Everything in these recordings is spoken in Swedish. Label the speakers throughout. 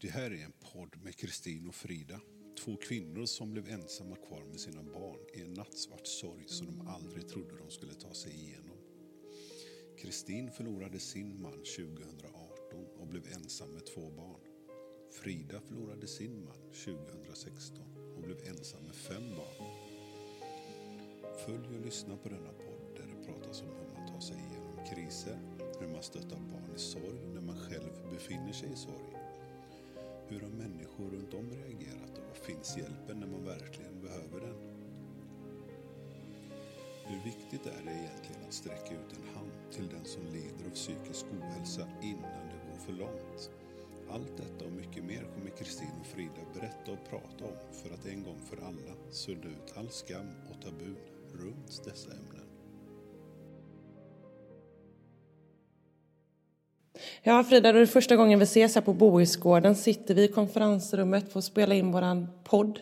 Speaker 1: Det här är en podd med Kristin och Frida. Två kvinnor som blev ensamma kvar med sina barn i en nattsvart sorg som de aldrig trodde de skulle ta sig igenom. Kristin förlorade sin man 2018 och blev ensam med två barn. Frida förlorade sin man 2016 och blev ensam med fem barn. Följ och lyssna på denna podd där det pratas om hur man tar sig igenom kriser, hur man stöttar barn i sorg när man själv befinner sig i sorg. Hur har människor runt om reagerat och var finns hjälpen när man verkligen behöver den? Hur viktigt är det egentligen att sträcka ut en hand till den som lider av psykisk ohälsa innan det går för långt? Allt detta och mycket mer kommer Kristin och Frida berätta och prata om för att en gång för alla sudda ut all skam och tabun runt dessa ämnen.
Speaker 2: Ja, Frida, det är första gången vi ses här på Bohusgården. Sitter vi i konferensrummet för att spela in våran podd.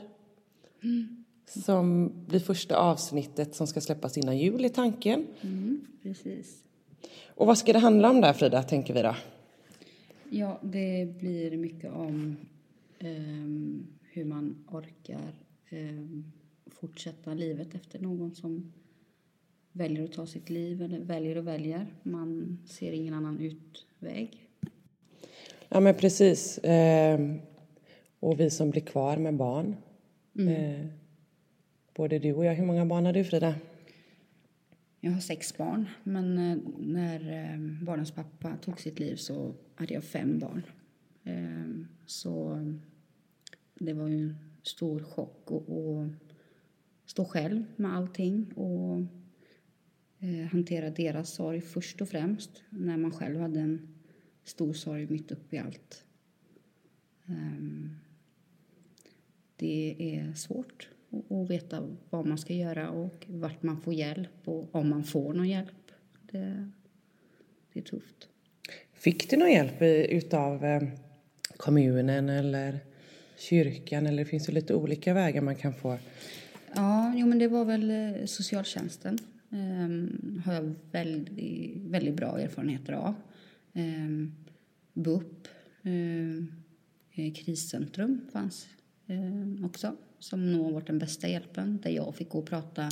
Speaker 2: Mm. Som blir första avsnittet som ska släppas innan jul i tanken.
Speaker 3: Mm, precis.
Speaker 2: Och vad ska det handla om där, Frida, tänker vi då?
Speaker 3: Ja, det blir mycket om um, hur man orkar um, fortsätta livet efter någon som väljer att ta sitt liv eller väljer och väljer. Man ser ingen annan utväg.
Speaker 2: Ja, men precis. Eh, och vi som blir kvar med barn. Mm. Eh, både du och jag. Hur många barn har du, Frida?
Speaker 3: Jag har sex barn, men eh, när eh, barnens pappa tog sitt liv så hade jag fem barn. Eh, så det var ju en stor chock att stå själv med allting och hantera deras sorg först och främst när man själv hade en stor sorg mitt uppe i allt. Um, det är svårt att veta vad man ska göra och vart man får hjälp och om man får någon hjälp. Det, det är tufft.
Speaker 2: Fick du någon hjälp av eh, kommunen eller kyrkan? Eller det finns ju lite olika vägar man kan få.
Speaker 3: Ja, jo, men det var väl eh, socialtjänsten har jag väldigt, väldigt bra erfarenheter av. Um, BUP, um, kriscentrum fanns också som nog har varit den bästa hjälpen där jag fick gå och prata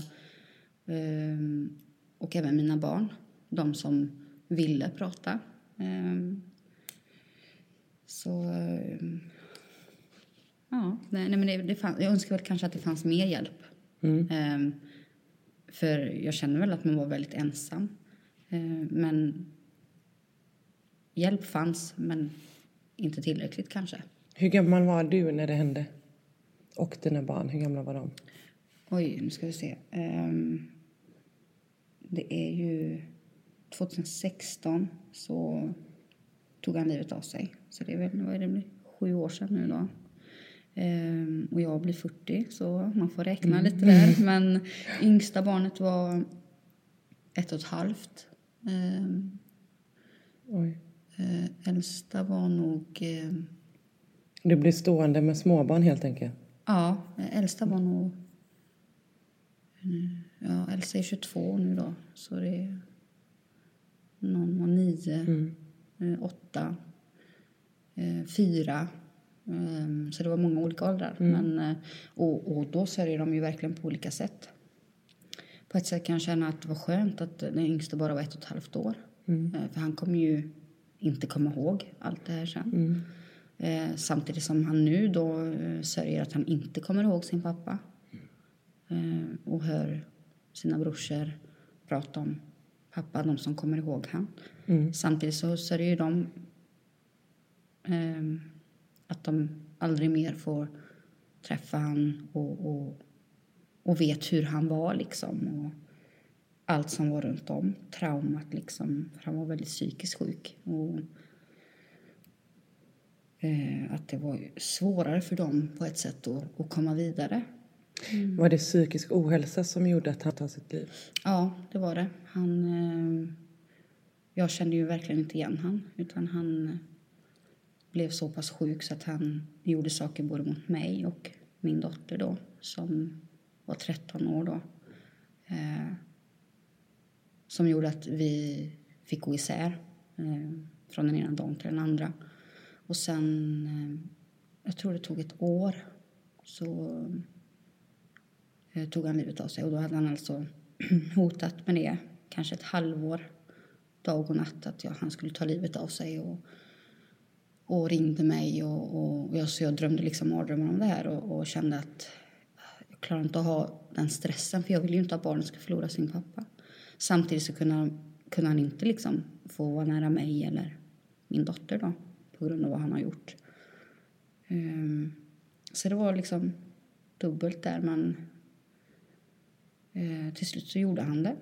Speaker 3: och även mina barn, de som ville prata. så ja, nej, men det, det fann, jag önskar väl kanske att det fanns mer hjälp. Mm. För jag känner väl att man var väldigt ensam. Eh, men hjälp fanns, men inte tillräckligt kanske.
Speaker 2: Hur gammal var du när det hände? Och dina barn, hur gamla var de?
Speaker 3: Oj, nu ska vi se. Ehm, det är ju 2016 så tog han livet av sig. Så det är väl, vad är det, sju år sedan nu då. Ehm, och jag blir 40 så man får räkna mm. lite där. Men yngsta barnet var ett och ett halvt. Ehm, Oj. Eh, äldsta var nog... Eh,
Speaker 2: du blir stående med småbarn helt enkelt?
Speaker 3: Ja, äldsta var nog... Ja, äldsta är 22 nu då. Så det är... Någon var nio, mm. Eh, åtta, fyra Um, så det var många olika åldrar. Mm. Men, uh, och, och då sörjer de ju verkligen på olika sätt. På ett sätt kan jag känna att det var skönt att den yngste bara var ett och ett halvt år. Mm. Uh, för han kommer ju inte komma ihåg allt det här sen. Mm. Uh, samtidigt som han nu då sörjer att han inte kommer ihåg sin pappa. och hör sina brorsor prata om pappa, de som kommer ihåg han. Mm. Samtidigt så sörjer de um, att de aldrig mer får träffa han och, och, och vet hur han var liksom. Och allt som var runt om. Traumat liksom. För han var väldigt psykiskt sjuk. Och, eh, att det var svårare för dem på ett sätt att, att komma vidare.
Speaker 2: Mm. Var det psykisk ohälsa som gjorde att han tog sitt liv?
Speaker 3: Ja, det var det. Han, eh, jag kände ju verkligen inte igen han, utan han blev så pass sjuk så att han gjorde saker både mot mig och min dotter då, som var 13 år då. Eh, som gjorde att vi fick gå isär eh, från den ena dagen till den andra. Och sen eh, jag tror det tog ett år, så eh, tog han livet av sig. Och då hade han alltså hotat med det, kanske ett halvår, dag och natt, att ja, han skulle ta livet av sig. Och, och ringde mig och, och jag, så jag drömde liksom mardrömmar om det här och, och, kände att jag klarar inte att ha den stressen för jag vill ju inte att barnen ska förlora sin pappa. Samtidigt så kunde, kunde han inte liksom få vara nära mig eller min dotter då på grund av vad han har gjort. Um, så det var liksom dubbelt där men uh, till slut så gjorde han det.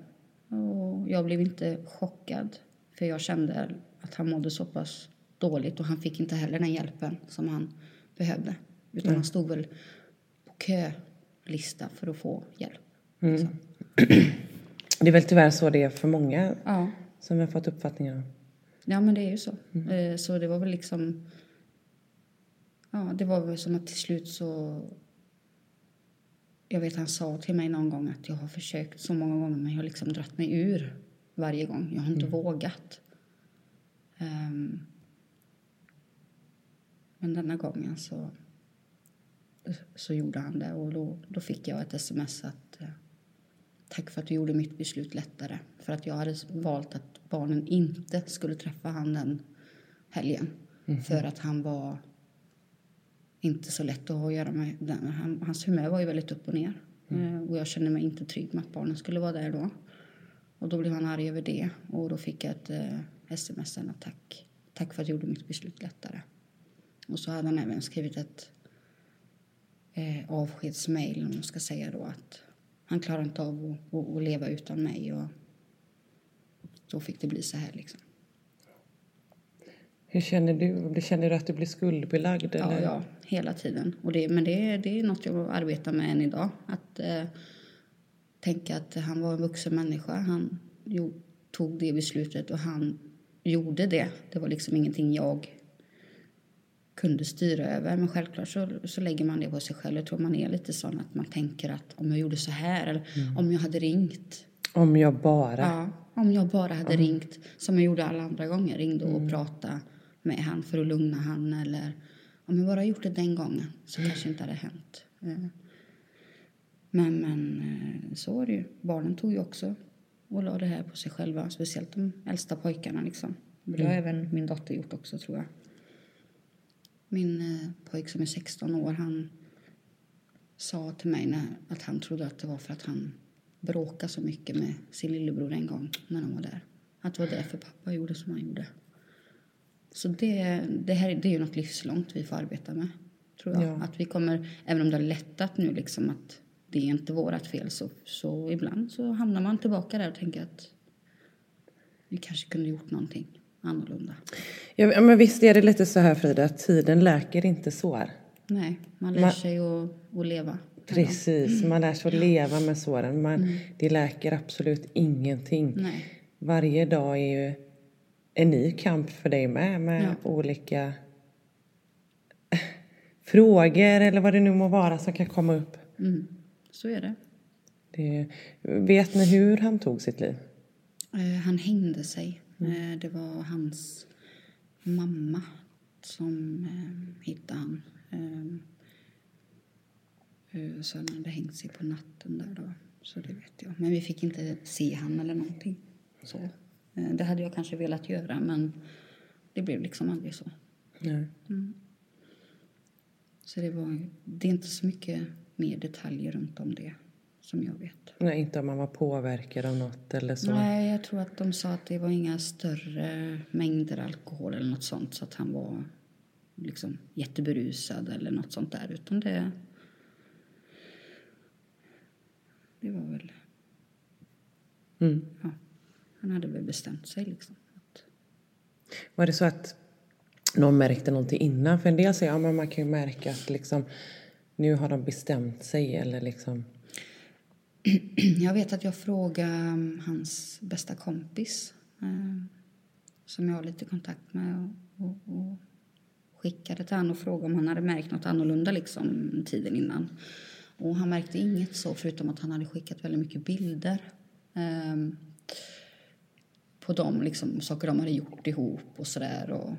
Speaker 3: Och jag blev inte chockad för jag kände att han mådde så pass dåligt och han fick inte heller den hjälpen som han behövde. Utan mm. han stod väl på kölista för att få hjälp. Mm.
Speaker 2: Det är väl tyvärr så det är för många
Speaker 3: ja.
Speaker 2: som jag fått uppfattningen om.
Speaker 3: Ja, men det är ju så. Mm. Eh, så det var väl liksom... Ja, det var väl som att till slut så... Jag vet han sa till mig någon gång att jag har försökt så många gånger men jag har liksom dratt mig ur varje gång. Jag har inte mm. vågat. Um, men denna gången så, så gjorde han det och då, då fick jag ett sms att eh, tack för att du gjorde mitt beslut lättare. För att jag hade valt att barnen inte skulle träffa han den helgen. Mm. För att han var inte så lätt att ha att göra med. Han, hans humör var ju väldigt upp och ner. Mm. Eh, och jag kände mig inte trygg med att barnen skulle vara där då. Och då blev han arg över det. Och då fick jag ett eh, sms att tack. Tack för att du gjorde mitt beslut lättare. Och så hade han även skrivit ett eh, avskedsmail, om man ska säga då, att han klarar inte av att, att, att, leva utan mig. Och då fick det bli så här liksom.
Speaker 2: Hur känner du? Känner du att du blir skuldbelagd?
Speaker 3: Eller?
Speaker 2: Ja,
Speaker 3: ja, hela tiden. Och det, men det, det är något jag arbetar med än idag. Att eh, tänka att han var en vuxen människa. Han jo, tog det beslutet och han gjorde det. Det var liksom ingenting jag kunde styra över. Men självklart så, så lägger man det på sig själv. Jag tror man är lite sån att man tänker att om jag gjorde så här eller mm. om jag hade ringt.
Speaker 2: Om jag bara.
Speaker 3: Ja, om jag bara hade mm. ringt som jag gjorde alla andra gånger. Ringde och mm. pratade med han för att lugna han eller om jag bara gjort det den gången så mm. kanske inte hade hänt. Men, men eh, så var det ju. Barnen tog ju också och la det här på sig själva. Speciellt de äldsta pojkarna liksom. Det har mm. även min dotter gjort också tror jag. Min eh, pojk som är 16 år, han sa till mig när, att han trodde att det var för att han bråkade så mycket med sin lillebror en gång när han var där. Att det var därför pappa gjorde som han gjorde. Så det, det här det är ju något livslångt vi får arbeta med. Tror jag. Ja. Att vi kommer, även om det har lättat nu liksom att det är inte vårt fel så, så ibland så hamnar man tillbaka där och tänker att vi kanske kunde gjort någonting annorlunda.
Speaker 2: Ja, men visst är det lite så här Frida, att tiden läker inte sår.
Speaker 3: Nej, man lär man, sig att, att leva.
Speaker 2: Precis, mm. man lär sig att leva med såren. Man, mm. Det läker absolut ingenting.
Speaker 3: Nej.
Speaker 2: Varje dag är ju en ny kamp för dig med, med ja. olika frågor eller vad det nu må vara som kan komma upp.
Speaker 3: Mm. Så är det.
Speaker 2: det. Vet ni hur han tog sitt liv?
Speaker 3: Uh, han hängde sig. Mm. Det var hans mamma som eh, hittade han. Eh, eh, så han hade hängt sig på natten där då. Så det vet jag. Men vi fick inte se han eller någonting. Så. Eh, det hade jag kanske velat göra men det blev liksom aldrig så.
Speaker 2: Mm.
Speaker 3: Så det var, det är inte så mycket mer detaljer runt om det som jag vet.
Speaker 2: Nej, inte om man var påverkad av något eller så?
Speaker 3: Nej, jag tror att de sa att det var inga större mängder alkohol eller något sånt så att han var liksom jätteberusad eller något sånt där utan det det var väl
Speaker 2: mm.
Speaker 3: ja, han hade väl bestämt sig liksom. Att...
Speaker 2: Var det så att någon märkte någonting innan? För en del säger ja, man kan ju märka att liksom nu har de bestämt sig eller liksom
Speaker 3: jag vet att jag frågade um, hans bästa kompis eh, som jag har lite kontakt med och, och, och skickade till honom och frågade om han hade märkt något annorlunda liksom tiden innan. Och han märkte inget så förutom att han hade skickat väldigt mycket bilder eh, på de liksom, saker de hade gjort ihop och sådär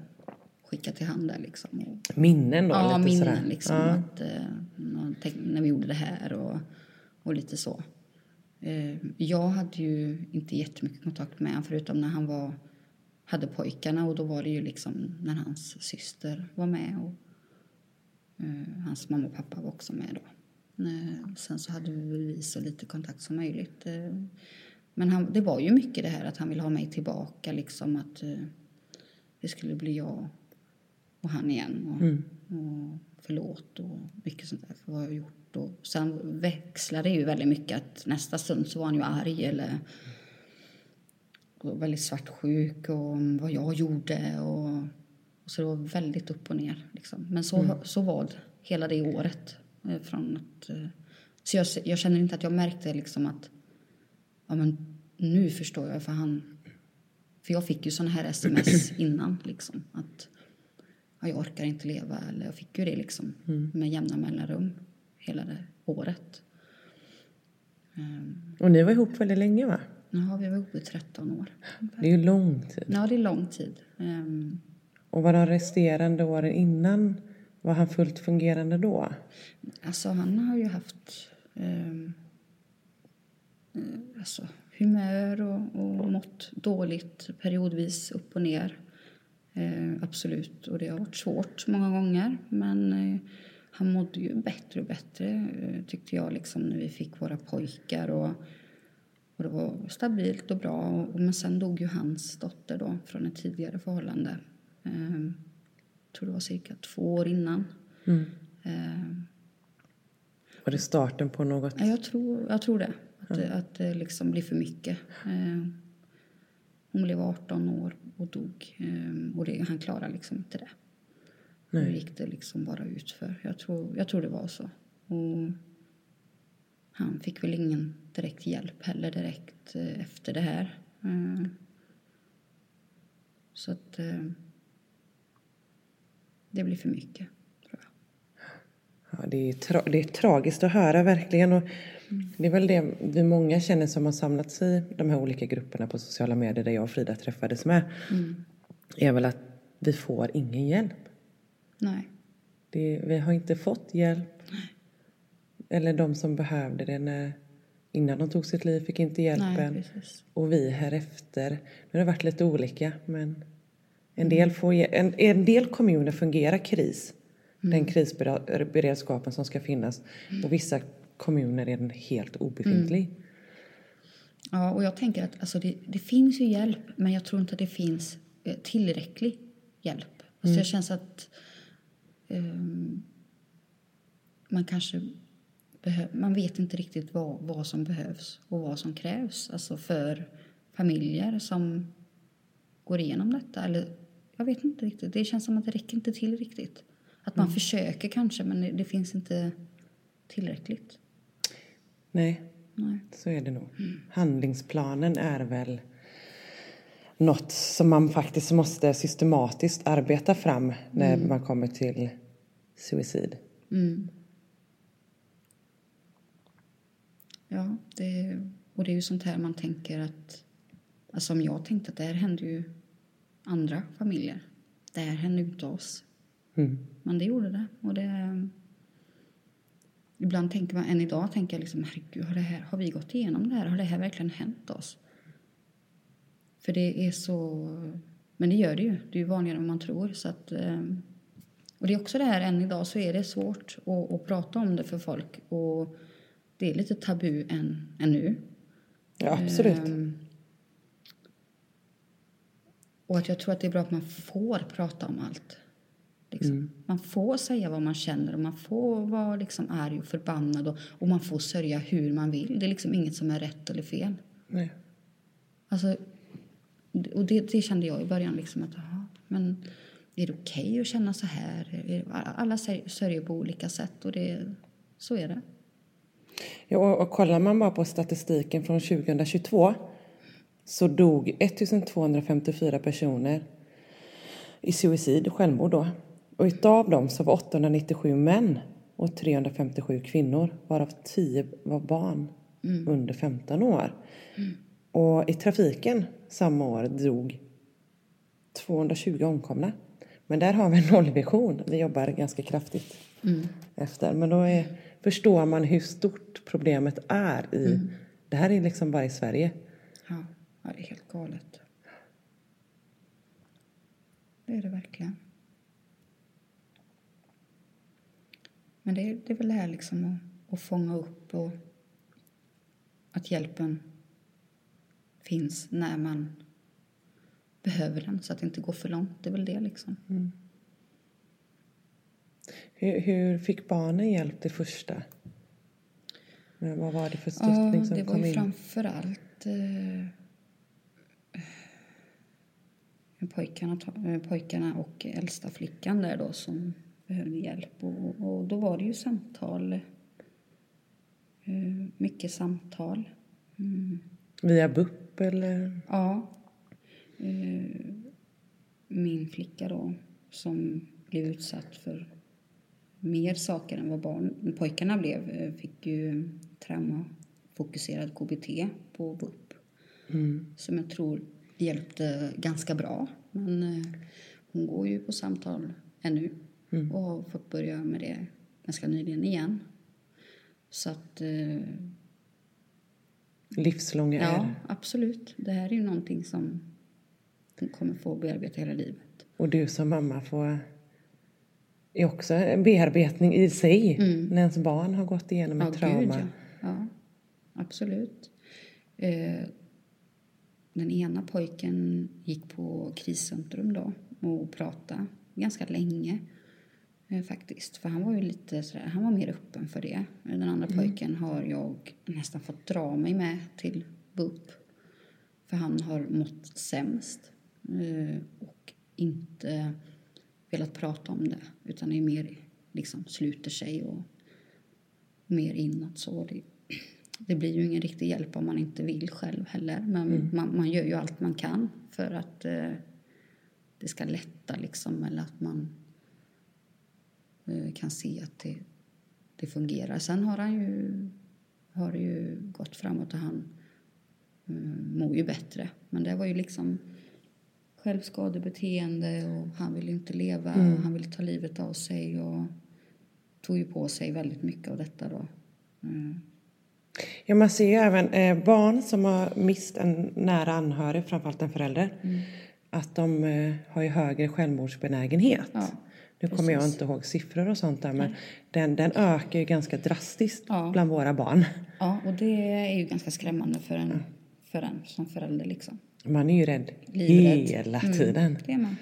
Speaker 3: skicka till hand där liksom. Och,
Speaker 2: Minnen då?
Speaker 3: ja,
Speaker 2: lite
Speaker 3: minnen
Speaker 2: sådär.
Speaker 3: liksom.
Speaker 2: Ja.
Speaker 3: Att, eh, när vi gjorde det här och, och lite så. Eh, jag hade ju inte jättemycket kontakt med honom förutom när han var, hade pojkarna och då var det ju liksom när hans syster var med och eh, hans mamma och pappa var också med då. Eh, sen så hade vi så lite kontakt som möjligt. Men han, det var ju mycket det här att han ville ha mig tillbaka liksom att det skulle bli jag och han igen. Och, mm och förlåt och mycket sånt där för vad jag har gjort. Och sen växlade det ju väldigt mycket att nästa stund så var han ju arg eller och väldigt svartsjuk och vad jag gjorde och, och så det var väldigt upp och ner liksom. Men så, så var det hela det året. eh, Från att, eh, så jag, jag känner inte att jag märkte liksom att ja men nu förstår jag för han för jag fick ju såna här sms innan liksom att ja, jag orkar inte leva eller jag fick ju det liksom med jämna mellanrum hela det året. Ehm,
Speaker 2: Och ni var ihop väldigt länge va?
Speaker 3: har vi varit ihop i 13 år.
Speaker 2: Det är ju lång tid.
Speaker 3: Ja, det är lång tid. Ehm,
Speaker 2: Och var de resterande åren innan, var han fullt fungerande då?
Speaker 3: Alltså han har ju haft eh, alltså, humör och, och mått dåligt periodvis upp och ner. Eh, absolut, och det har varit svårt många gånger. Men eh, han mådde ju bättre och bättre eh, tyckte jag liksom när vi fick våra pojkar. Och, och det var stabilt och bra. Och, men sen dog ju hans dotter då från ett tidigare förhållande. Eh, tror det var cirka två år innan. Eh,
Speaker 2: Var det starten på något?
Speaker 3: Ja, jag tror, jag tror det. Att, det, att det liksom blir för mycket. Hon blev 18 år och dog. Eh, och det, han klarade liksom inte det. Nu gick det liksom bara ut för. Jag tror, jag tror det var så. Och han fick väl ingen direkt hjälp heller direkt eh, efter det här. Eh, så att det blir för mycket, tror jag.
Speaker 2: Ja, det, är tra- det är tragiskt att höra verkligen. Och det är väl det vi många känner som har samlats i de här olika grupperna på sociala medier där jag och Frida träffades med. är väl att vi får ingen hjälp.
Speaker 3: Nej.
Speaker 2: Det, vi har inte fått hjälp. Eller de som behövde det när, innan de tog sitt liv fick inte hjälpen.
Speaker 3: Nej,
Speaker 2: och vi här efter. Nu har det varit lite olika men en del, får, en, en del kommuner fungerar kris. Den krisberedskapen som ska finnas. Och vissa kommuner är den helt obefintlig.
Speaker 3: Ja, och jag tänker att alltså, det, det finns ju hjälp, men jag tror inte att det finns eh, tillräcklig hjälp. Alltså, Jag känns att ehm, man kanske man vet inte riktigt vad, vad som behövs och vad som krävs alltså för familjer som går igenom detta. Eller, jag vet inte riktigt. Det känns som att det räcker inte till riktigt. Att man försöker kanske, men det, det finns inte tillräckligt.
Speaker 2: Nej,
Speaker 3: Nej.
Speaker 2: så är det nog. Handlingsplanen är väl något som man faktiskt måste systematiskt arbeta fram när man kommer till suicid.
Speaker 3: Ja, det, och det är ju sånt här man tänker att... Alltså om jag tänkte att det här händer ju andra familjer. Det här händer ju inte oss. Men det gjorde det. Och det... Ibland tänker man, än idag tänker jag liksom, herregud, har, det här, har vi gått igenom det här? Har det här verkligen hänt oss? För det är så... Men det gör det ju. Det är ju vanligare än man tror. Så att, ehm, och det är också det här, än idag så är det svårt att, att prata om det för folk. Och det är lite tabu än, än nu.
Speaker 2: Ja, absolut.
Speaker 3: Ehm, och att jag tror att det är bra att man får prata om allt. Liksom. Man får säga vad man känner och man får vara liksom arg och förbannad och, och man får sörja hur man vill. Det är liksom inget som är rätt eller fel.
Speaker 2: Nej.
Speaker 3: Alltså, och det, det kände jag i början liksom att, aha, men är det okej att känna så här? Är- Alla sör- sörjer på olika sätt och det, så är det.
Speaker 2: Ja, och, och kollar man bara på statistiken från 2022 så dog 1254 personer i suicid, självmord då. Och utav dem så var 897 män och 357 kvinnor, varav 10 var barn under 15 år. Och i trafiken samma år dog 220 omkomna. Men där har vi en nollvision. Vi jobbar ganska kraftigt efter. Men då är, förstår man hur stort problemet är i... Det här är liksom bara i Sverige.
Speaker 3: Ja, ja, det är helt galet. Det är det verkligen. Men det är, det är väl det här liksom att, att fånga upp och att hjälpen finns när man behöver den så att det inte går för långt. Det är väl det liksom.
Speaker 2: Hur, hur fick barnen hjälp det första? Men vad var det för
Speaker 3: Ja,
Speaker 2: stöttning som
Speaker 3: det var
Speaker 2: kom
Speaker 3: ju
Speaker 2: in?
Speaker 3: framför allt eh, pojkarna, eh, pojkarna och äldsta flickan där då som behövde hjälp. Och, och då var det ju samtal. Eh, mycket samtal. Mm.
Speaker 2: Via BUP eller?
Speaker 3: Ja. Eh, min flicka då som blev utsatt för mer saker än vad barn, pojkarna blev eh, fick ju traumafokuserad KBT på BUP. Som jag tror hjälpte ganska bra. Men hon går ju på samtal ännu och har fått börja med det ganska nyligen igen. Så att eh,
Speaker 2: Livslånga
Speaker 3: Ja,
Speaker 2: ärr.
Speaker 3: absolut. Det här är ju någonting som hon kommer få bearbeta hela livet.
Speaker 2: Och du som mamma får är också en bearbetning i sig när ens barn har gått igenom ett trauma.
Speaker 3: Mm. ja. ja, absolut. Eh, den ena pojken gick på kriscentrum då och pratade ganska länge faktiskt. För han var ju lite sådär, han var mer öppen för det. Den andra pojken har jag nästan fått dra mig med till BUP. För han har mått sämst eh, och inte velat prata om det utan är mer liksom sluter sig och mer inåt så. Det, det blir ju ingen riktig hjälp om man inte vill själv heller. Men man, man gör ju allt man kan för att eh, det ska lätta liksom eller att man eh, kan se att det, det fungerar. Sen har han ju, har det ju gått framåt och han eh, mår ju bättre. Men det var ju liksom självskadebeteende och han ville inte leva och han ville ta livet av sig och tog ju på sig väldigt mycket av detta då. Mm.
Speaker 2: Ja, man ser ju även eh, barn som har mist en nära anhörig, framförallt en förälder, att de eh, har ju högre självmordsbenägenhet.
Speaker 3: Ja,
Speaker 2: nu kommer jag
Speaker 3: precis.
Speaker 2: inte ihåg siffror och sånt där, men den, den ökar ju ganska drastiskt
Speaker 3: Ja.
Speaker 2: bland våra barn.
Speaker 3: Ja, och det är ju ganska skrämmande för en, för en som förälder liksom.
Speaker 2: Man är ju rädd
Speaker 3: Livrädd.
Speaker 2: hela
Speaker 3: Mm.
Speaker 2: tiden.
Speaker 3: Det är man.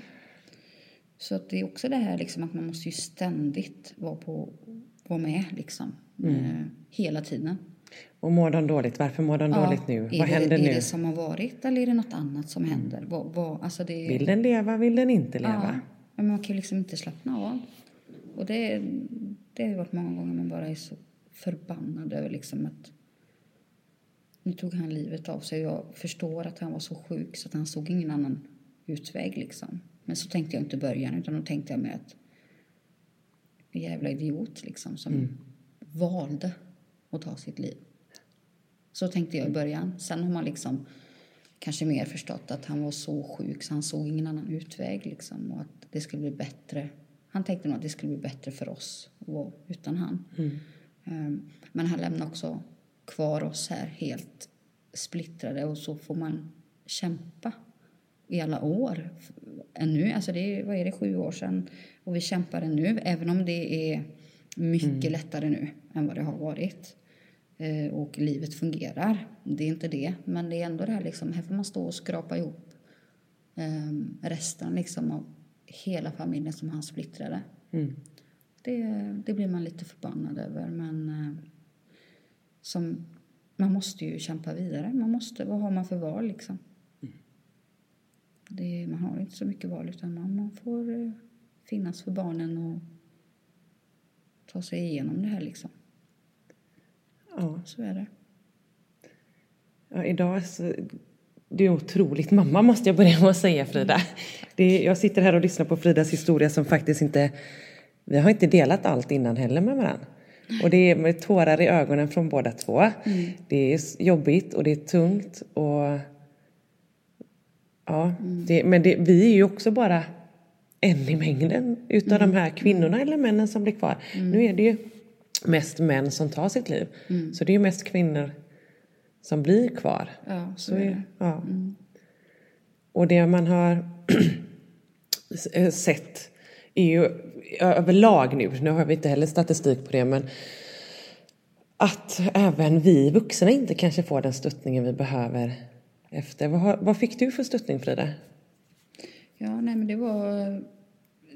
Speaker 3: Så att det är också det här liksom att man måste ju ständigt vara, på, vara med liksom. Eh, hela tiden.
Speaker 2: Och mår de dåligt? Varför mår de dåligt nu?
Speaker 3: är
Speaker 2: Vad
Speaker 3: det,
Speaker 2: händer
Speaker 3: är
Speaker 2: nu?
Speaker 3: det som har varit eller är det något annat som händer? Vad, vad, alltså det,
Speaker 2: Vill den leva? Vill den inte
Speaker 3: ja,
Speaker 2: leva?
Speaker 3: Men man kan ju liksom inte slappna av. Och det, det har ju varit många gånger man bara är så förbannad över liksom att nu tog han livet av sig. Jag förstår att han var så sjuk så att han såg ingen annan utväg liksom. Men så tänkte jag inte i början utan då tänkte jag med att jävla idiot liksom som valde att ta sitt liv. Så tänkte jag i början. Sen har man liksom kanske mer förstått att han var så sjuk så han såg ingen annan utväg liksom och att det skulle bli bättre. Han tänkte nog att det skulle bli bättre för oss utan han. Ehm, Men han lämnade också kvar oss här helt splittrade och så får man kämpa i alla år. Ännu, alltså det är, vad är det, sju år sedan och vi kämpar ännu även om det är mycket lättare nu än vad det har varit. Eh, och livet fungerar. Det är inte det, men det är ändå det här liksom, här får man stå och skrapa ihop eh, resten liksom av hela familjen som han splittrade. Det, det blir man lite förbannad över, men eh, som, man måste ju kämpa vidare. Man måste, vad har man för val liksom? Det, man har inte så mycket val utan man, man får eh, finnas för barnen och ta sig igenom det här liksom.
Speaker 2: Ja.
Speaker 3: Så är det.
Speaker 2: Ja, idag så, du är otroligt mamma måste jag börja med att säga Frida. Är, jag sitter här och lyssnar på Fridas historia som faktiskt inte, vi har inte delat allt innan heller med varandra. Och det är med tårar i ögonen från båda två. Det är jobbigt och det är tungt och ja, det, men det, vi är ju också bara en i mängden utav de här kvinnorna eller männen som blir kvar. Nu är det ju mest män som tar sitt liv. Så det är ju mest kvinnor som blir kvar.
Speaker 3: Ja, så
Speaker 2: Så
Speaker 3: är det.
Speaker 2: ja. Och det man har sett är ju överlag nu, nu har vi inte heller statistik på det, men att även vi vuxna inte kanske får den stöttningen vi behöver efter. Vad, vad fick du för stöttning Frida?
Speaker 3: Ja, nej men det var,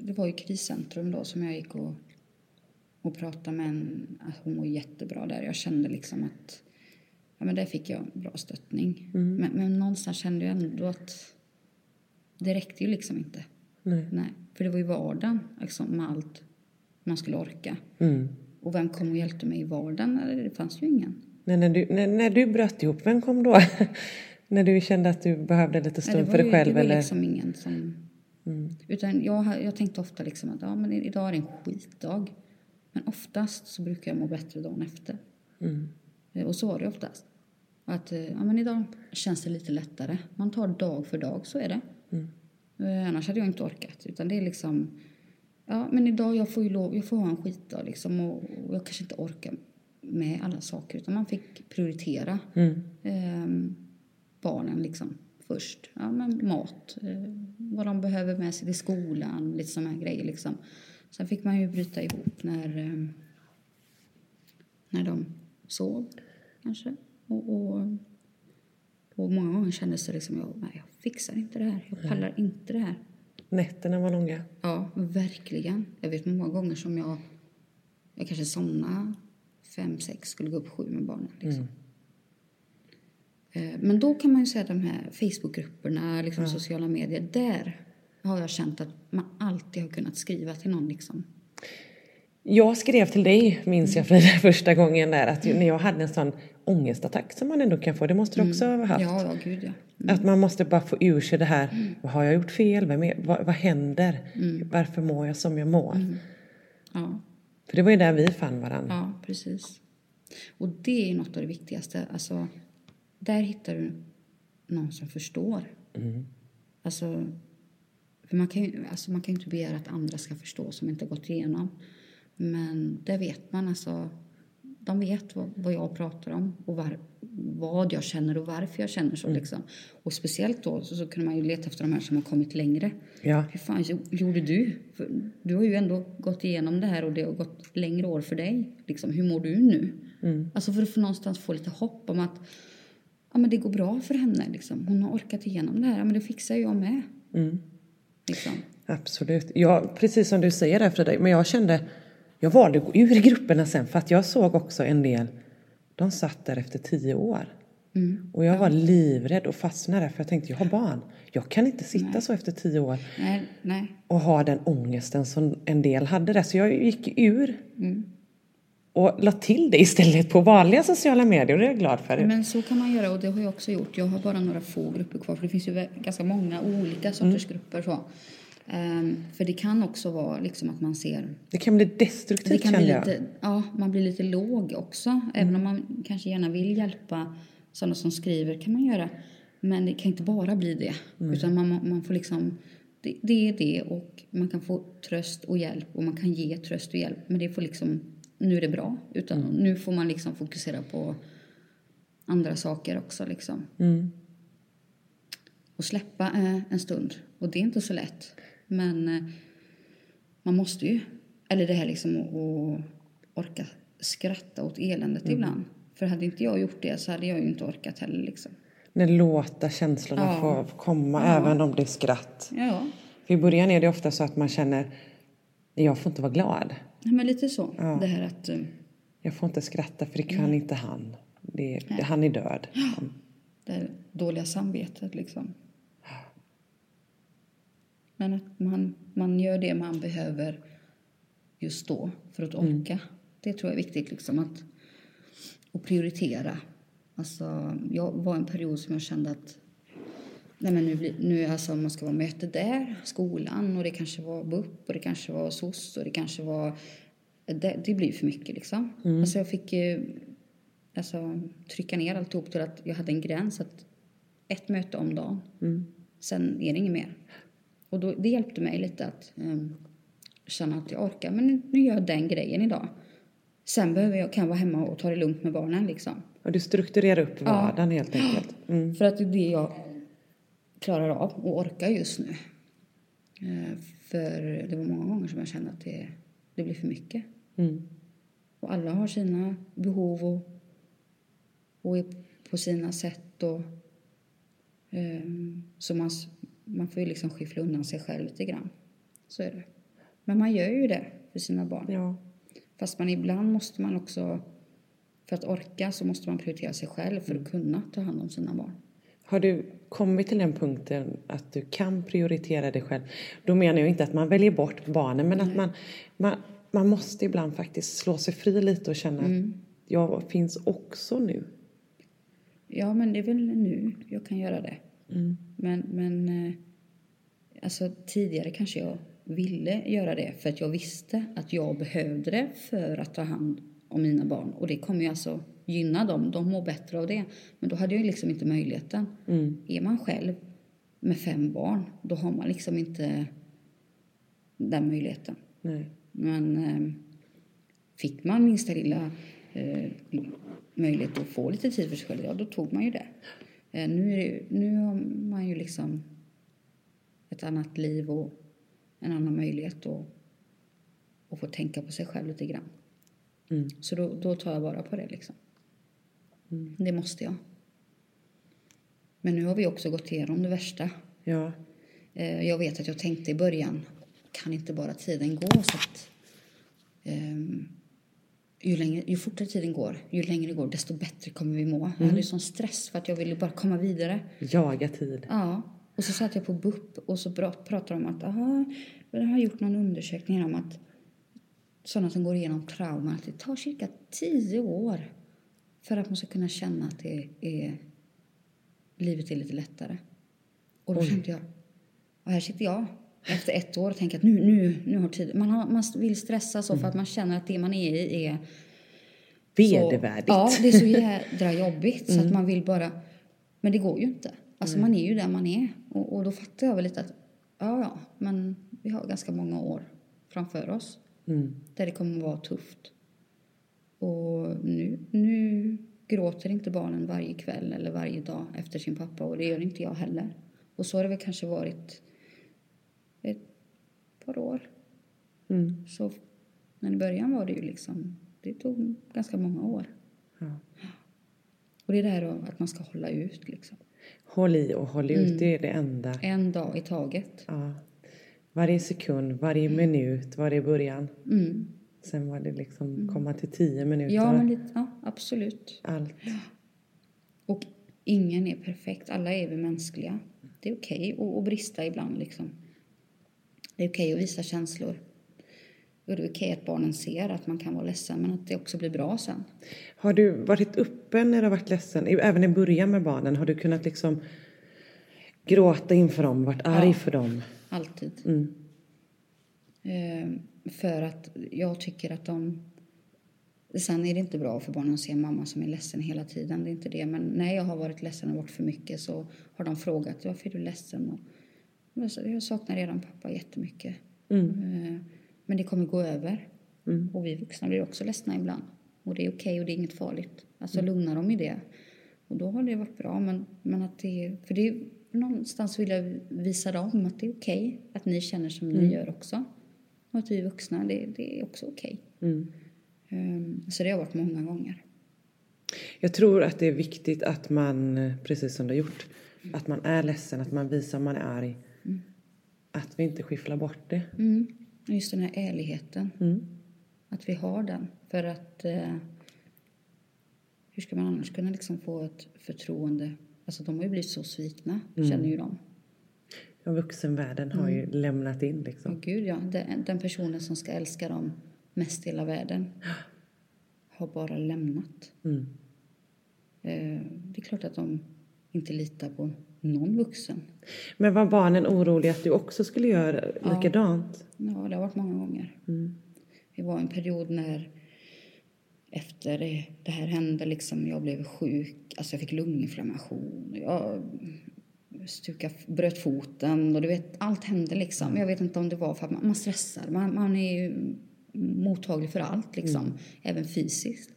Speaker 3: det var ju kriscentrum då som jag gick och, och pratade med en, hon var jättebra där. Jag kände liksom att, ja men där fick jag bra stöttning. Men, men någonstans kände jag ändå att det räckte ju liksom inte.
Speaker 2: Nej.
Speaker 3: Nej, för det var ju vardagen liksom, med allt man skulle orka.
Speaker 2: Mm.
Speaker 3: Och vem kom och hjälpte mig i vardagen? Nej, Det fanns ju ingen.
Speaker 2: När, när, du, när, när du bröt ihop, vem kom då? när du kände att du behövde lite
Speaker 3: Nej,
Speaker 2: stund
Speaker 3: det
Speaker 2: för dig
Speaker 3: ju-
Speaker 2: själv?
Speaker 3: Det var
Speaker 2: eller?
Speaker 3: liksom ingen som... Utan jag, jag tänkte ofta liksom att ja, men idag är det en skitdag. Men oftast så brukar jag må bättre dagen efter. Eh, Och så var det oftast. Att eh, ja, men idag känns det lite lättare. Man tar dag för dag, så är det. Eh, Annars hade jag inte orkat. Utan det är liksom... Ja, men idag jag får ju lov, jag får ha en skitdag liksom. Och, och jag kanske inte orkar med alla saker. Utan man fick prioritera ehm, barnen liksom först. Ja, men mat, eh, vad de behöver med sig till skolan, lite sådana här grejer liksom. Sen fick man ju bryta ihop när, eh, när de sov kanske. Och, och, och många gånger kändes det liksom, jag, nej, jag fixar inte det här, jag pallar inte det här.
Speaker 2: Nätterna var långa.
Speaker 3: Ja, verkligen. Jag vet många gånger som jag, jag kanske somnade fem, sex, skulle gå upp sju med barnen. Liksom. Eh, Men då kan man ju säga att de här Facebookgrupperna, liksom sociala medier, där har jag känt att man alltid har kunnat skriva till någon. Liksom.
Speaker 2: Jag skrev till dig, minns jag Frida, första gången där att när jag hade en sån ångestattack som man ändå kan få, det måste du också ha haft.
Speaker 3: Ja, ja, gud ja.
Speaker 2: Att man måste bara få ur sig det här, vad har jag gjort fel, Vem är, vad, vad händer, varför mår jag som jag mår?
Speaker 3: ja.
Speaker 2: För det var ju där vi fann varandra.
Speaker 3: Ja, precis. Och det är något av det viktigaste. Alltså, där hittar du någon som förstår. Alltså, för man kan, ju, alltså, man kan inte begära att andra ska förstå som inte gått igenom. Men det vet man. Alltså, de vet vad, vad jag pratar om och var, vad jag känner och varför jag känner så. Liksom. Och speciellt då så, så kunde man ju leta efter de här som har kommit längre.
Speaker 2: Ja.
Speaker 3: Hur fan gjo- gjorde du? För du har ju ändå gått igenom det här och det har gått längre år för dig. Liksom, hur mår du nu? Alltså för att få någonstans få lite hopp om att ja, men det går bra för henne. Liksom. Hon har orkat igenom det här. Ja, men det fixar jag med. Liksom.
Speaker 2: Absolut. Ja, precis som du säger där Frida, men jag kände, jag valde att gå ur grupperna sen för att jag såg också en del, de satt där efter tio år. Och jag var livrädd och fastnade för jag tänkte, jag har barn. Jag kan inte sitta så efter tio år
Speaker 3: Nej, nej.
Speaker 2: och ha den ångesten som en del hade där. Så jag gick ur och la till det istället på vanliga sociala medier och det är jag glad för.
Speaker 3: Men så kan man göra och det har jag också gjort. Jag har bara några få grupper kvar för det finns ju ganska många olika sorters grupper. Så. Ehm, för det kan också vara liksom att man ser
Speaker 2: Det kan bli destruktivt
Speaker 3: kan bli lite, ja, man blir lite låg också. Även om man kanske gärna vill hjälpa sådana som skriver kan man göra. Men det kan inte bara bli det. Utan man, man får liksom, det, det är det och man kan få tröst och hjälp och man kan ge tröst och hjälp. Men det får liksom, nu är det bra. Utan nu får man liksom fokusera på andra saker också liksom. Och släppa eh, en stund. Och det är inte så lätt. Men eh, man måste ju. Eller det här liksom att orka skratta åt eländet ibland. För hade inte jag gjort det så hade jag inte orkat heller liksom.
Speaker 2: När låta känslorna
Speaker 3: Ja.
Speaker 2: få komma även om det är skratt.
Speaker 3: Ja,
Speaker 2: För I början är det ofta så att man känner, jag får inte vara glad.
Speaker 3: Men lite så. Det här att, eh,
Speaker 2: Jag får inte skratta för det kan inte han. Det, han är död.
Speaker 3: det dåliga samvetet liksom. Men att man, man gör det man behöver just då för att orka. Det tror jag är viktigt liksom att och prioritera. Alltså, jag var en period som jag kände att nej men nu, nu alltså, man ska vara möte där, skolan och det kanske var BUP och det kanske var SOS och det kanske var det, det blir för mycket liksom. Alltså jag fick alltså, trycka ner alltihop till att jag hade en gräns att ett möte om dagen. Sen är det inget mer. Och då, det hjälpte mig lite att um, känna att jag orkar. Men nu gör jag den grejen idag. Sen behöver jag, kan jag vara hemma och ta det lugnt med barnen liksom.
Speaker 2: Och du strukturerar upp vardagen ja. helt enkelt?
Speaker 3: Mm. För att det är det jag klarar av och orkar just nu. Uh, för det var många gånger som jag kände att det, det blir för mycket. Mm. Och alla har sina behov och, och är på sina sätt. Och, um, så man, man får ju liksom skiffla undan sig själv lite grann. Så är det. Men man gör ju det för sina barn.
Speaker 2: Ja.
Speaker 3: Fast man ibland måste man också, för att orka så måste man prioritera sig själv för att mm. kunna ta hand om sina barn.
Speaker 2: Har du kommit till den punkten att du kan prioritera dig själv? Då menar jag inte att man väljer bort barnen men Nej. att man, man, man måste ibland faktiskt slå sig fri lite och känna mm. att jag finns också nu.
Speaker 3: Ja, men det är väl nu jag kan göra det.
Speaker 2: Mm.
Speaker 3: Men, men eh, alltså, tidigare kanske jag ville göra det för att jag visste att jag behövde det för att ta hand om mina barn. Och det kommer ju alltså gynna dem, de mår bättre av det. Men då hade jag liksom inte möjligheten.
Speaker 2: Mm.
Speaker 3: Är man själv med fem barn, då har man liksom inte den möjligheten.
Speaker 2: Nej.
Speaker 3: Men eh, fick man minsta lilla eh, möjlighet att få lite tid för sig själv, ja då tog man ju det. Eh, nu, det, nu har man ju liksom ett annat liv och en annan möjlighet att, att få tänka på sig själv lite grann.
Speaker 2: Mm.
Speaker 3: Så då, då tar jag vara på det liksom.
Speaker 2: Mm.
Speaker 3: Det måste jag. Men nu har vi också gått igenom det värsta.
Speaker 2: Ja.
Speaker 3: Eh, jag vet att jag tänkte i början, kan inte bara tiden gå så att um, ju, längre, ju fortare tiden går, ju längre det går, desto bättre kommer vi må. Mm. Jag hade sån stress för att jag ville bara komma vidare.
Speaker 2: Jaga tid.
Speaker 3: Ja. Och så satt jag på BUP och så pratade de om att aha, de har gjort någon undersökning om att sådana som går igenom trauman, att det tar cirka tio år för att man ska kunna känna att det är, livet är lite lättare. Och då Oj. kände jag, och här sitter jag efter ett år och tänker att nu, nu, nu har tid. Man, har, man vill stressa så mm. för att man känner att det man är i är
Speaker 2: Vedervärdigt.
Speaker 3: ja, det är så jädra jobbigt mm. så att mm. man vill bara, men det går ju inte. Alltså mm. man är ju där man är. Och, och, då fattar jag väl lite att, ja ja, men vi har ganska många år framför oss.
Speaker 2: Mm.
Speaker 3: Där det kommer att vara tufft. Och nu, nu gråter inte barnen varje kväll eller varje dag efter sin pappa och det gör inte jag heller. Och så har det väl kanske varit ett par år.
Speaker 2: Mm.
Speaker 3: Så, men i början var det ju liksom, det tog ganska många år.
Speaker 2: Ja.
Speaker 3: Och det är det här att man ska hålla ut liksom.
Speaker 2: Håll i och håll ut, mm. det är det enda.
Speaker 3: En dag i taget.
Speaker 2: Ja. Varje sekund, varje mm. minut var det i början.
Speaker 3: Mm.
Speaker 2: Sen var det liksom mm. komma till tio minuter.
Speaker 3: Ja, men lite, ja absolut.
Speaker 2: Allt.
Speaker 3: Ja. Och ingen är perfekt, alla är vi mänskliga. Det är okej okay att brista ibland liksom. Det är okej okay att visa känslor. Och det är okej att barnen ser att man kan vara ledsen men att det också blir bra sen.
Speaker 2: Har du varit öppen när du har varit ledsen? Även i början med barnen? Har du kunnat liksom gråta inför dem, varit arg ja, för dem?
Speaker 3: alltid.
Speaker 2: Mm.
Speaker 3: Eh, för att jag tycker att de... Sen är det inte bra för barnen att se mamma som är ledsen hela tiden. Det är inte det. Men när jag har varit ledsen och varit för mycket så har de frågat varför är du ledsen? Och jag saknar redan pappa jättemycket.
Speaker 2: Mm.
Speaker 3: Eh, men det kommer gå över.
Speaker 2: Mm.
Speaker 3: Och vi vuxna blir också ledsna ibland. Och det är okej okay och det är inget farligt. Alltså mm. lugna dem i det. Och då har det varit bra. Men, men att det, för det är, någonstans vill jag visa dem att det är okej okay, att ni känner som mm. ni gör också. Och att vi vuxna, det, det är också okej.
Speaker 2: Okay. Mm.
Speaker 3: Um, så det har varit många gånger.
Speaker 2: Jag tror att det är viktigt att man, precis som du har gjort, att man är ledsen, att man visar att man är arg.
Speaker 3: Mm.
Speaker 2: Att vi inte skifflar bort det.
Speaker 3: Mm. Just den här ärligheten.
Speaker 2: Mm.
Speaker 3: Att vi har den. För att eh, hur ska man annars kunna liksom få ett förtroende? Alltså de har ju blivit så svikna, mm. känner ju de.
Speaker 2: Ja, vuxenvärlden har ju mm. lämnat in liksom.
Speaker 3: Oh, gud ja, den, den, personen som ska älska dem mest i hela världen har bara lämnat.
Speaker 2: Mm.
Speaker 3: Eh, det är klart att de inte litar på någon vuxen.
Speaker 2: Men var barnen oroliga att du också skulle göra ja. likadant?
Speaker 3: Ja, det har varit många gånger.
Speaker 2: Mm.
Speaker 3: Det var en period när efter det här hände, liksom, jag blev sjuk, alltså jag fick lunginflammation. Jag stuka, bröt foten och du vet, allt hände liksom. Jag vet inte om det var för att man, man stressar. Man, man är ju mottaglig för allt liksom, även fysiskt.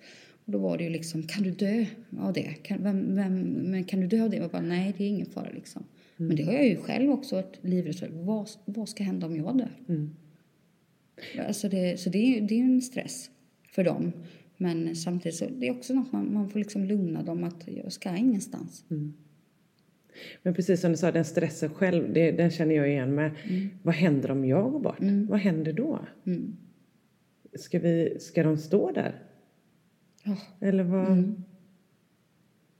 Speaker 3: Och då var det ju liksom, kan du dö av det? Kan, vem, vem, men kan du dö av det? Jag bara, nej det är ingen fara liksom. Men det har jag ju själv också varit livrädd för. Vad, vad ska hända om jag dör? Alltså det, så det är ju det är en stress för dem. Men samtidigt så det är också något man, man får liksom lugna dem att jag ska ingenstans.
Speaker 2: Men precis som du sa, den stressen själv, det, den känner jag igen med. Vad händer om jag går bort? Vad händer då? Ska, vi, ska de stå där?
Speaker 3: Ja.
Speaker 2: Eller vad?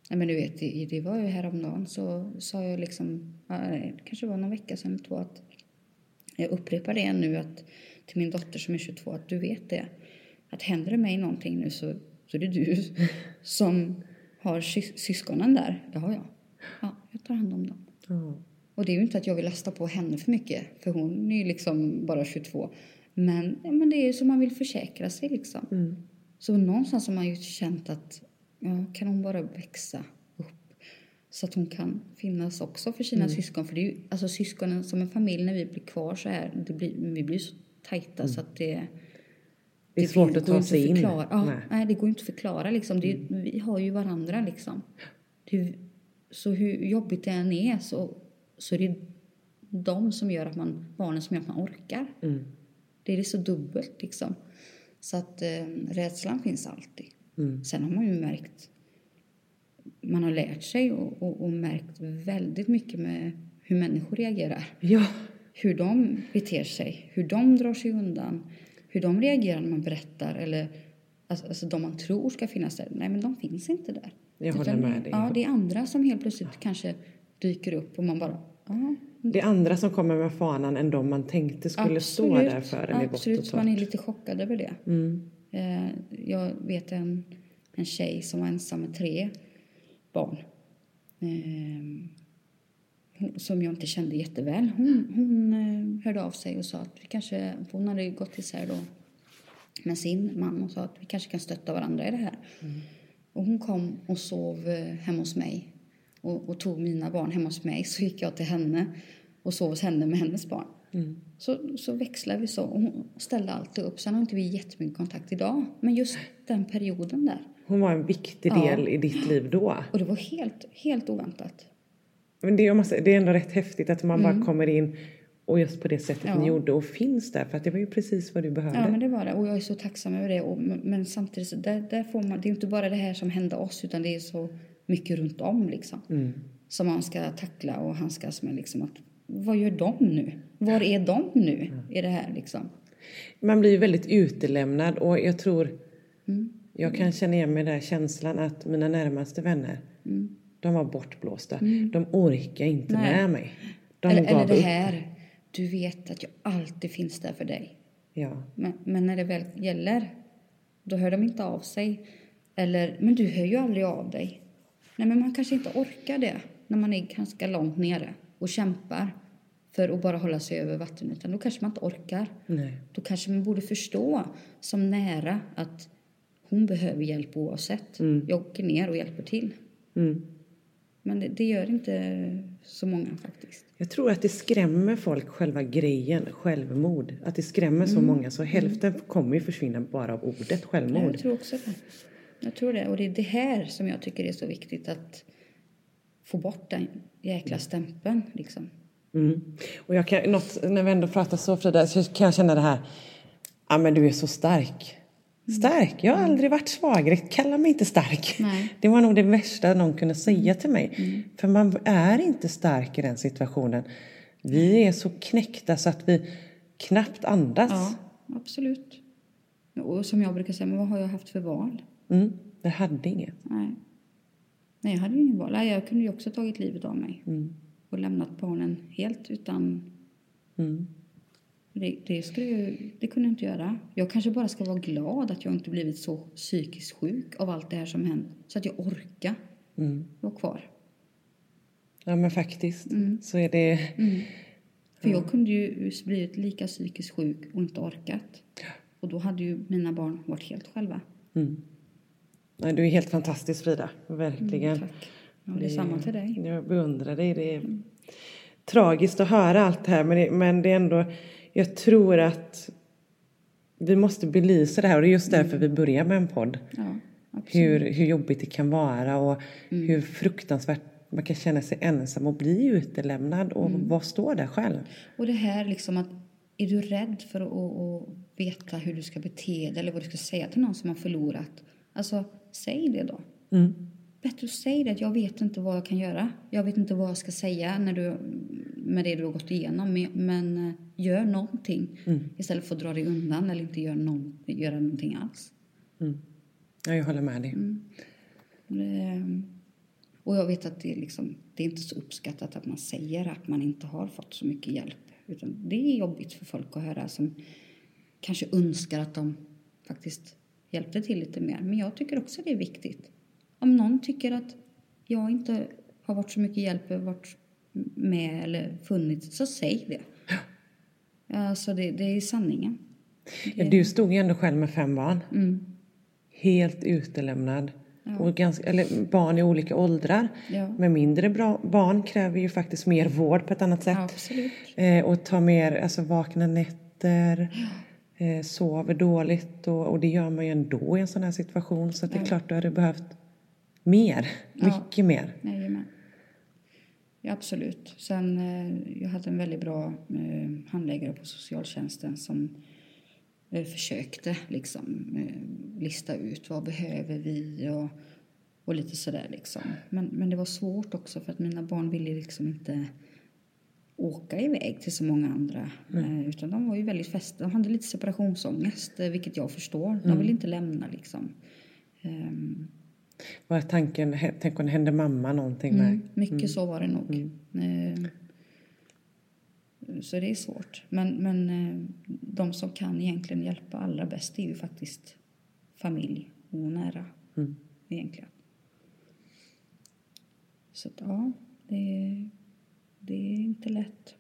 Speaker 3: Nej, men du vet, det, det var ju häromdagen så sa jag liksom, ja, det kanske var någon vecka sedan eller två att jag upprepar det nu att till min dotter som är 22 att du vet det. Att händer det mig någonting nu så, så är det du som har sys- syskonen där. Det har jag. Ja, jag tar hand om dem.
Speaker 2: Ja.
Speaker 3: Och det är ju inte att jag vill lasta på henne för mycket, för hon är ju liksom bara 22. Men, ja, men det är ju som man vill försäkra sig liksom. Så någonstans har man ju känt att ja, kan hon bara växa upp så att hon kan finnas också för sina syskon. För det är ju, alltså syskonen som en familj när vi blir kvar så här, det blir, vi blir så tajta så att det
Speaker 2: Det är svårt att
Speaker 3: går
Speaker 2: ta sig in.
Speaker 3: förklara. Ja,
Speaker 2: Nej. Mm.
Speaker 3: nej. det går inte att förklara liksom. Det, är- Vi har ju varandra liksom. Det, så hur jobbigt det än är så, så är det de som gör att man, barnen som gör att man orkar.
Speaker 2: Mm.
Speaker 3: Det är det så dubbelt liksom. Så att eh, rädslan finns alltid.
Speaker 2: Mm.
Speaker 3: Sen har man ju märkt, man har lärt sig och, och, och märkt väldigt mycket med hur människor reagerar
Speaker 2: Ja.
Speaker 3: hur de beter sig, hur de drar sig undan, hur de reagerar när man berättar eller alltså, alltså de man tror ska finnas där. Nej, men de finns inte där.
Speaker 2: Jag håller
Speaker 3: Utan
Speaker 2: med
Speaker 3: det-
Speaker 2: dig.
Speaker 3: Ja, det är andra som helt plötsligt kanske dyker upp och man bara, ja.
Speaker 2: Det är andra som kommer med fanan än de man tänkte skulle stå
Speaker 3: absolut.
Speaker 2: där för en i
Speaker 3: Absolut, så man är lite chockad över det.
Speaker 2: Mm.
Speaker 3: Eh, jag vet en, en tjej som var ensam med tre barn. Eh, som jag inte kände jätteväl. Hon, hon eh, hörde av sig och sa att vi kanske, hon hade gått isär då med sin man och sa att vi kanske kan stötta varandra i det här. Och hon kom och sov hemma hos mig och, och tog mina barn hemma hos mig. Så gick jag till henne och sov hos henne med hennes barn. Så, så växlade vi så och hon ställde alltid upp. Sen har inte vi jättemycket kontakt idag. Men just den perioden där.
Speaker 2: Hon var en viktig
Speaker 3: Ja.
Speaker 2: del i ditt liv då.
Speaker 3: Och det var helt, helt oväntat.
Speaker 2: Men det, jag måste, det är ändå rätt häftigt att man bara kommer in och just på det sättet
Speaker 3: Mm. Ja.
Speaker 2: ni gjorde och finns där för att det var ju precis vad du behövde.
Speaker 3: Ja, men det var det. Och jag är så tacksam över det. Och, men, samtidigt, så där, där får man, det är inte bara det här som hände oss, utan det är så mycket runt om liksom.
Speaker 2: Mm.
Speaker 3: Som man ska tackla och handskas med liksom. Att, vad gör de nu? Var är de nu i det här liksom?
Speaker 2: Man blir ju väldigt utelämnad och jag tror
Speaker 3: Mm.
Speaker 2: jag kan känna igen mig här känslan att mina närmaste vänner de var bortblåsta. De orkar inte
Speaker 3: Mm. Nej.
Speaker 2: med mig. De
Speaker 3: eller, eller det
Speaker 2: upp.
Speaker 3: här, du vet att jag alltid finns där för dig.
Speaker 2: Ja.
Speaker 3: Men, men när det väl gäller, då hör de inte av sig. Eller, men du hör ju aldrig av dig. Nej, men man kanske inte orkar det när man är ganska långt nere och kämpar för att bara hålla sig över vattenytan. Då kanske man inte orkar.
Speaker 2: Nej.
Speaker 3: Då kanske man borde förstå som nära att hon behöver hjälp oavsett. Jag åker ner och hjälper till.
Speaker 2: Mm.
Speaker 3: Men det, det gör inte så många faktiskt.
Speaker 2: Jag tror att det skrämmer folk, själva grejen, självmord. Att det skrämmer så många så hälften kommer ju försvinna bara av ordet självmord.
Speaker 3: jag tror också det. Jag tror det. Och det är det här som jag tycker är så viktigt att få bort den jäkla stämpeln liksom.
Speaker 2: Mm. Och jag kan, något, när vi ändå pratar så Frida, så kan jag känna det här. Ja men du är så stark. Stark? Jag har aldrig varit svagare. Kalla mig inte stark.
Speaker 3: Nej.
Speaker 2: Det var nog det värsta någon kunde säga till mig. För man är inte stark i den situationen. Vi är så knäckta så att vi knappt andas.
Speaker 3: Ja, absolut. Och som jag brukar säga, men vad har jag haft för val?
Speaker 2: Mm. Det hade inget.
Speaker 3: Nej. Nej, jag hade ju ingen val. Jag kunde ju också tagit livet av mig. Och lämnat barnen helt utan...
Speaker 2: Mm.
Speaker 3: Det, det, skulle jag, det kunde jag inte göra. Jag kanske bara ska vara glad att jag inte blivit så psykiskt sjuk av allt det här som hänt. Så att jag orkar
Speaker 2: Mm.
Speaker 3: vara kvar.
Speaker 2: Ja men faktiskt så är det.
Speaker 3: För jag kunde ju blivit lika psykiskt sjuk och inte orkat. Och då hade ju mina barn varit helt själva.
Speaker 2: Nej, du är helt fantastisk Frida. Verkligen.
Speaker 3: Tack. Ja, det är samma till dig.
Speaker 2: Jag beundrar dig. Det är tragiskt att höra allt det här men det, men det är ändå, jag tror att vi måste belysa det här och det är just därför vi börjar med en podd.
Speaker 3: Ja.
Speaker 2: Hur, hur jobbigt det kan vara och hur fruktansvärt man kan känna sig ensam och bli utelämnad och vad står där själv?
Speaker 3: Och det här liksom att är du rädd för att, att, att veta hur du ska bete dig eller vad du ska säga till någon som har förlorat? Alltså, säg det då. Bättre att säga det att jag vet inte vad jag kan göra. Jag vet inte vad jag ska säga när du, med det du har gått igenom. Men, eh, gör någonting istället för att dra dig undan eller inte göra, någon, göra någonting alls.
Speaker 2: Ja, jag håller med dig.
Speaker 3: Det, och jag vet att det är, liksom, det är inte så uppskattat att man säger att man inte har fått så mycket hjälp. Utan det är jobbigt för folk att höra som kanske önskar att de faktiskt hjälpte till lite mer. Men jag tycker också det är viktigt. Om någon tycker att jag inte har varit så mycket hjälp, varit med eller funnits, så säg det. Alltså det, det är sanningen.
Speaker 2: Ja, du stod ju ändå själv med fem barn. Helt utelämnad. Och ganska, eller barn i olika åldrar.
Speaker 3: Ja.
Speaker 2: Men mindre bra, barn kräver ju faktiskt mer vård på ett annat sätt.
Speaker 3: Ja, absolut.
Speaker 2: Eh, och ta mer, alltså vakna nätter, eh, sover dåligt och, och det gör man ju ändå i en sån här situation. Så det är klart du hade behövt mer, mycket mer.
Speaker 3: Jajamän. Ja, absolut. Sen, eh, jag hade en väldigt bra eh, handläggare på socialtjänsten som eh, försökte liksom eh, lista ut vad behöver vi och, och lite sådär liksom. Men, men det var svårt också för att mina barn ville liksom inte åka iväg till så många andra. Eh, utan de var ju väldigt fästa. De hade lite separationsångest, eh, vilket jag förstår. De ville inte lämna liksom. Ehm,
Speaker 2: Vad är tanken? Tänk om det hände mamma någonting med?
Speaker 3: Mm, mycket så var det nog. Eh, så det är svårt. Men, men eh, de som kan egentligen hjälpa allra bäst är ju faktiskt familj och nära. Egentligen. Så att, ja, det, är- det är inte lätt.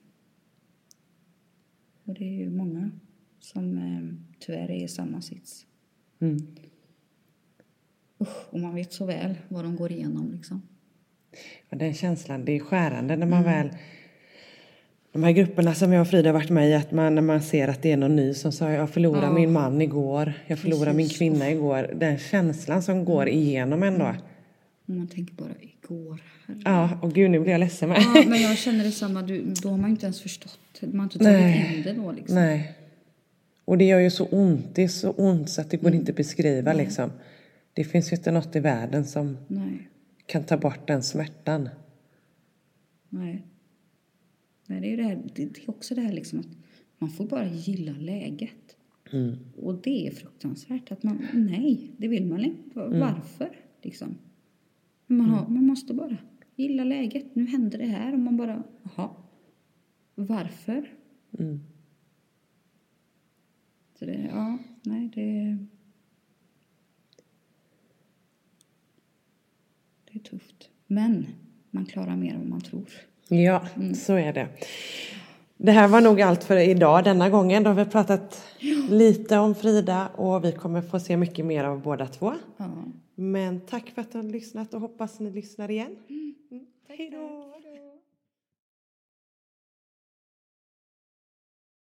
Speaker 3: Och det är ju många som eh, tyvärr är i samma sits.
Speaker 2: Mm.
Speaker 3: Usch, och man vet så väl vad de går igenom liksom.
Speaker 2: Ja, den känslan, det är skärande när man väl... De här grupperna som jag och Frida varit med i, att man, när man ser att det är någon ny som sa jag förlorade
Speaker 3: Ja.
Speaker 2: min man igår, jag förlorade min
Speaker 3: Precis.
Speaker 2: kvinna igår. Den känslan som går igenom ändå.
Speaker 3: Och man tänker bara igår.
Speaker 2: Ja, och gud nu blir jag ledsen med.
Speaker 3: Ja, men jag känner detsamma. Du, då har man inte ens förstått. Man har inte tagit
Speaker 2: Nej.
Speaker 3: in det då liksom.
Speaker 2: Nej. Och det gör ju så ont, det är så ont så att det går inte att beskriva liksom. Det finns ju inte något i världen som
Speaker 3: Nej,
Speaker 2: kan ta bort den smärtan.
Speaker 3: nej. Nej, det är ju det här. Det, är också det här liksom att man får bara gilla läget. Och det är fruktansvärt att man, nej, det vill man inte. Varför? Liksom. Man, har, man måste bara gilla läget. Nu händer det här och man bara, jaha. Varför? Så det, ja, nej, det... Det är tufft. Men man klarar mer än man tror.
Speaker 2: Ja, så är det. Det här var nog allt för idag denna gången. Då har vi pratat lite om Frida och vi kommer få se mycket mer av båda två.
Speaker 3: Ja.
Speaker 2: Men tack för att du har lyssnat och hoppas ni lyssnar igen. Mm. Hej då!